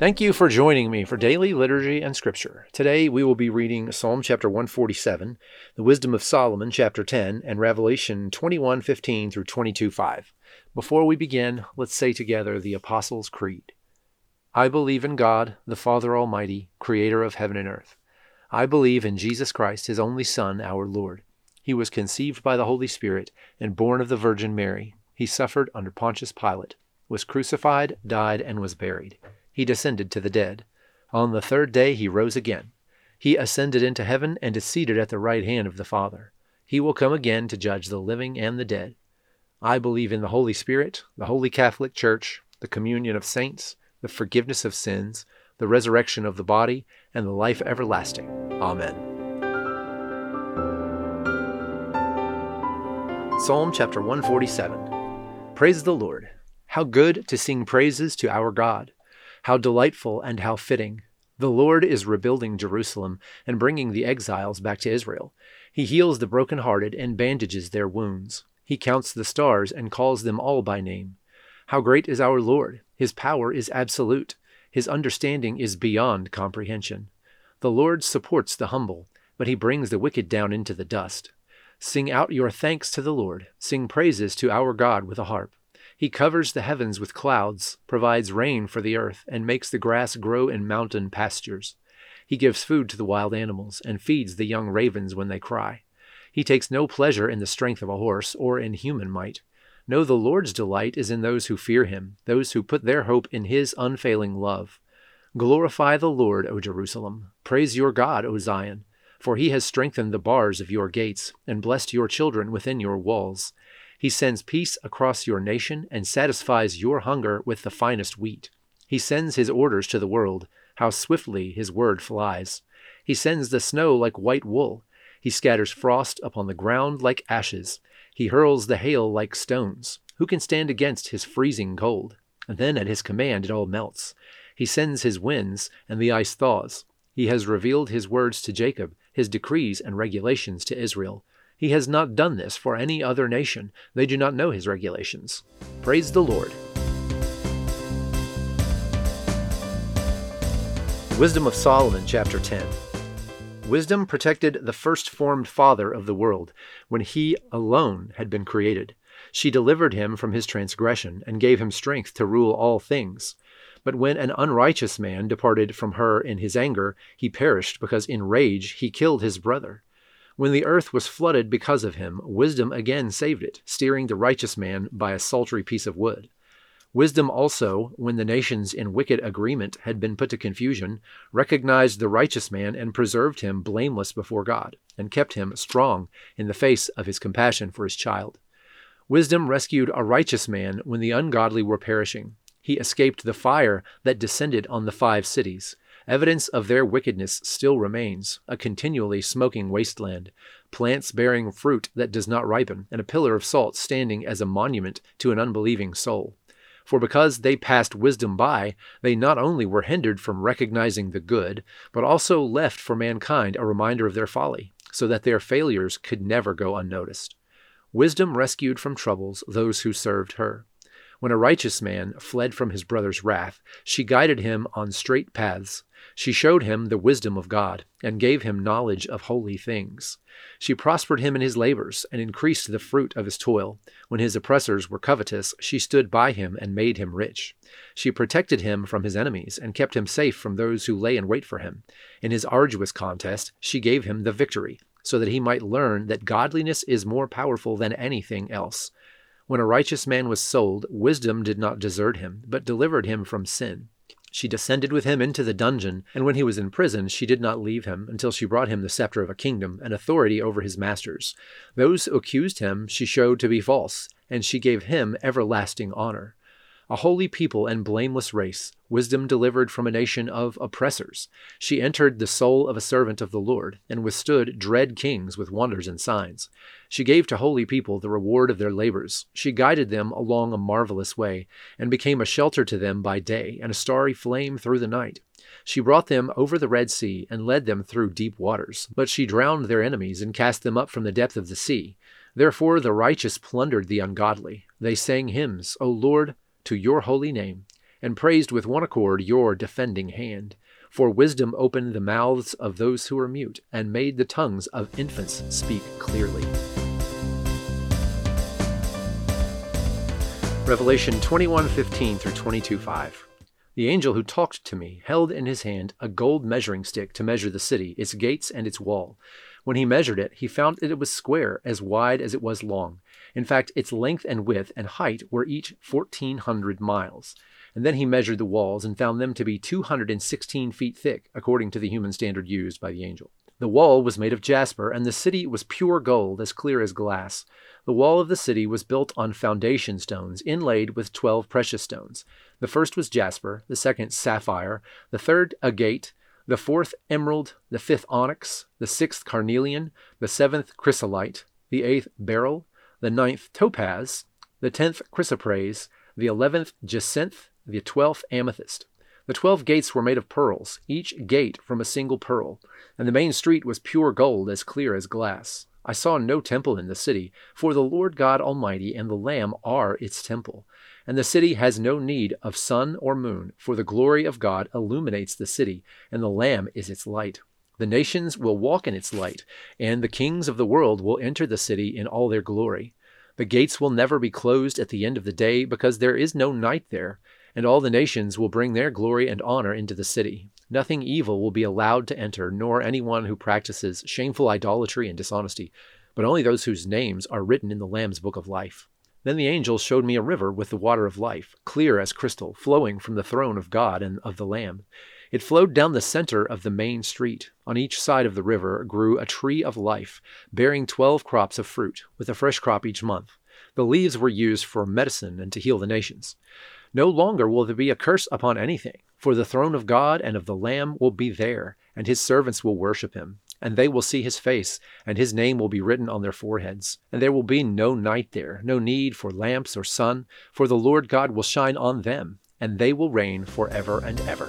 Thank you for joining me for daily liturgy and scripture. Today we will be reading Psalm chapter 147, the Wisdom of Solomon chapter 10, and Revelation 21:15 through 22:5. Before we begin, let's say together the Apostles' Creed. I believe in God, the Father Almighty, creator of heaven and earth. I believe in Jesus Christ, his only Son, our Lord. He was conceived by the Holy Spirit and born of the Virgin Mary. He suffered under Pontius Pilate, was crucified, died, and was buried he descended to the dead. On the third day he rose again. He ascended into heaven and is seated at the right hand of the Father. He will come again to judge the living and the dead. I believe in the Holy Spirit, the Holy Catholic Church, the communion of saints, the forgiveness of sins, the resurrection of the body, and the life everlasting. Amen. Psalm chapter 147 Praise the Lord. How good to sing praises to our God. How delightful and how fitting! The Lord is rebuilding Jerusalem and bringing the exiles back to Israel. He heals the broken-hearted and bandages their wounds. He counts the stars and calls them all by name. How great is our Lord! His power is absolute. His understanding is beyond comprehension. The Lord supports the humble, but he brings the wicked down into the dust. Sing out your thanks to the Lord. Sing praises to our God with a harp. He covers the heavens with clouds, provides rain for the earth, and makes the grass grow in mountain pastures. He gives food to the wild animals, and feeds the young ravens when they cry. He takes no pleasure in the strength of a horse, or in human might. No, the Lord's delight is in those who fear him, those who put their hope in his unfailing love. Glorify the Lord, O Jerusalem. Praise your God, O Zion. For he has strengthened the bars of your gates, and blessed your children within your walls. He sends peace across your nation and satisfies your hunger with the finest wheat. He sends his orders to the world. How swiftly his word flies. He sends the snow like white wool. He scatters frost upon the ground like ashes. He hurls the hail like stones. Who can stand against his freezing cold? And then at his command it all melts. He sends his winds, and the ice thaws. He has revealed his words to Jacob, his decrees and regulations to Israel. He has not done this for any other nation. They do not know his regulations. Praise the Lord. Wisdom of Solomon, chapter 10. Wisdom protected the first formed father of the world when he alone had been created. She delivered him from his transgression and gave him strength to rule all things. But when an unrighteous man departed from her in his anger, he perished because in rage he killed his brother. When the earth was flooded because of him, wisdom again saved it, steering the righteous man by a sultry piece of wood. Wisdom also, when the nations in wicked agreement had been put to confusion, recognized the righteous man and preserved him blameless before God, and kept him strong in the face of his compassion for his child. Wisdom rescued a righteous man when the ungodly were perishing. He escaped the fire that descended on the five cities. Evidence of their wickedness still remains a continually smoking wasteland, plants bearing fruit that does not ripen, and a pillar of salt standing as a monument to an unbelieving soul. For because they passed wisdom by, they not only were hindered from recognizing the good, but also left for mankind a reminder of their folly, so that their failures could never go unnoticed. Wisdom rescued from troubles those who served her. When a righteous man fled from his brother's wrath, she guided him on straight paths. She showed him the wisdom of God, and gave him knowledge of holy things. She prospered him in his labors, and increased the fruit of his toil. When his oppressors were covetous, she stood by him and made him rich. She protected him from his enemies, and kept him safe from those who lay in wait for him. In his arduous contest, she gave him the victory, so that he might learn that godliness is more powerful than anything else. When a righteous man was sold, wisdom did not desert him, but delivered him from sin. She descended with him into the dungeon, and when he was in prison, she did not leave him until she brought him the scepter of a kingdom and authority over his masters. Those who accused him she showed to be false, and she gave him everlasting honor a holy people and blameless race, wisdom delivered from a nation of oppressors. She entered the soul of a servant of the Lord, and withstood dread kings with wonders and signs. She gave to holy people the reward of their labors. She guided them along a marvelous way, and became a shelter to them by day, and a starry flame through the night. She brought them over the Red Sea, and led them through deep waters. But she drowned their enemies, and cast them up from the depth of the sea. Therefore the righteous plundered the ungodly. They sang hymns, O Lord, to your holy name. and praised with one accord your defending hand. For wisdom opened the mouths of those who were mute, and made the tongues of infants speak clearly. Revelation 21:15 through 22:5. The angel who talked to me held in his hand a gold measuring stick to measure the city, its gates, and its wall. When he measured it, he found that it was square, as wide as it was long. In fact, its length and width and height were each 1,400 miles. And then he measured the walls and found them to be 216 feet thick, according to the human standard used by the angel. The wall was made of jasper, and the city was pure gold, as clear as glass. The wall of the city was built on foundation stones, inlaid with twelve precious stones. The first was jasper, the second sapphire, the third agate, the fourth emerald, the fifth onyx, the sixth carnelian, the seventh chrysolite, the eighth beryl, the ninth topaz, the tenth chrysoprase, the eleventh jacinth, the twelfth amethyst. The twelve gates were made of pearls, each gate from a single pearl, and the main street was pure gold as clear as glass. I saw no temple in the city, for the Lord God Almighty and the Lamb are its temple. And the city has no need of sun or moon, for the glory of God illuminates the city, and the Lamb is its light. The nations will walk in its light, and the kings of the world will enter the city in all their glory. The gates will never be closed at the end of the day, because there is no night there, and all the nations will bring their glory and honor into the city. Nothing evil will be allowed to enter, nor anyone who practices shameful idolatry and dishonesty, but only those whose names are written in the Lamb's book of life. Then the angel showed me a river with the water of life, clear as crystal, flowing from the throne of God and of the Lamb. It flowed down the center of the main street. On each side of the river grew a tree of life, bearing twelve crops of fruit, with a fresh crop each month. The leaves were used for medicine and to heal the nations. No longer will there be a curse upon anything, for the throne of God and of the Lamb will be there, and his servants will worship him. And they will see his face, and his name will be written on their foreheads. And there will be no night there, no need for lamps or sun, for the Lord God will shine on them, and they will reign forever and ever.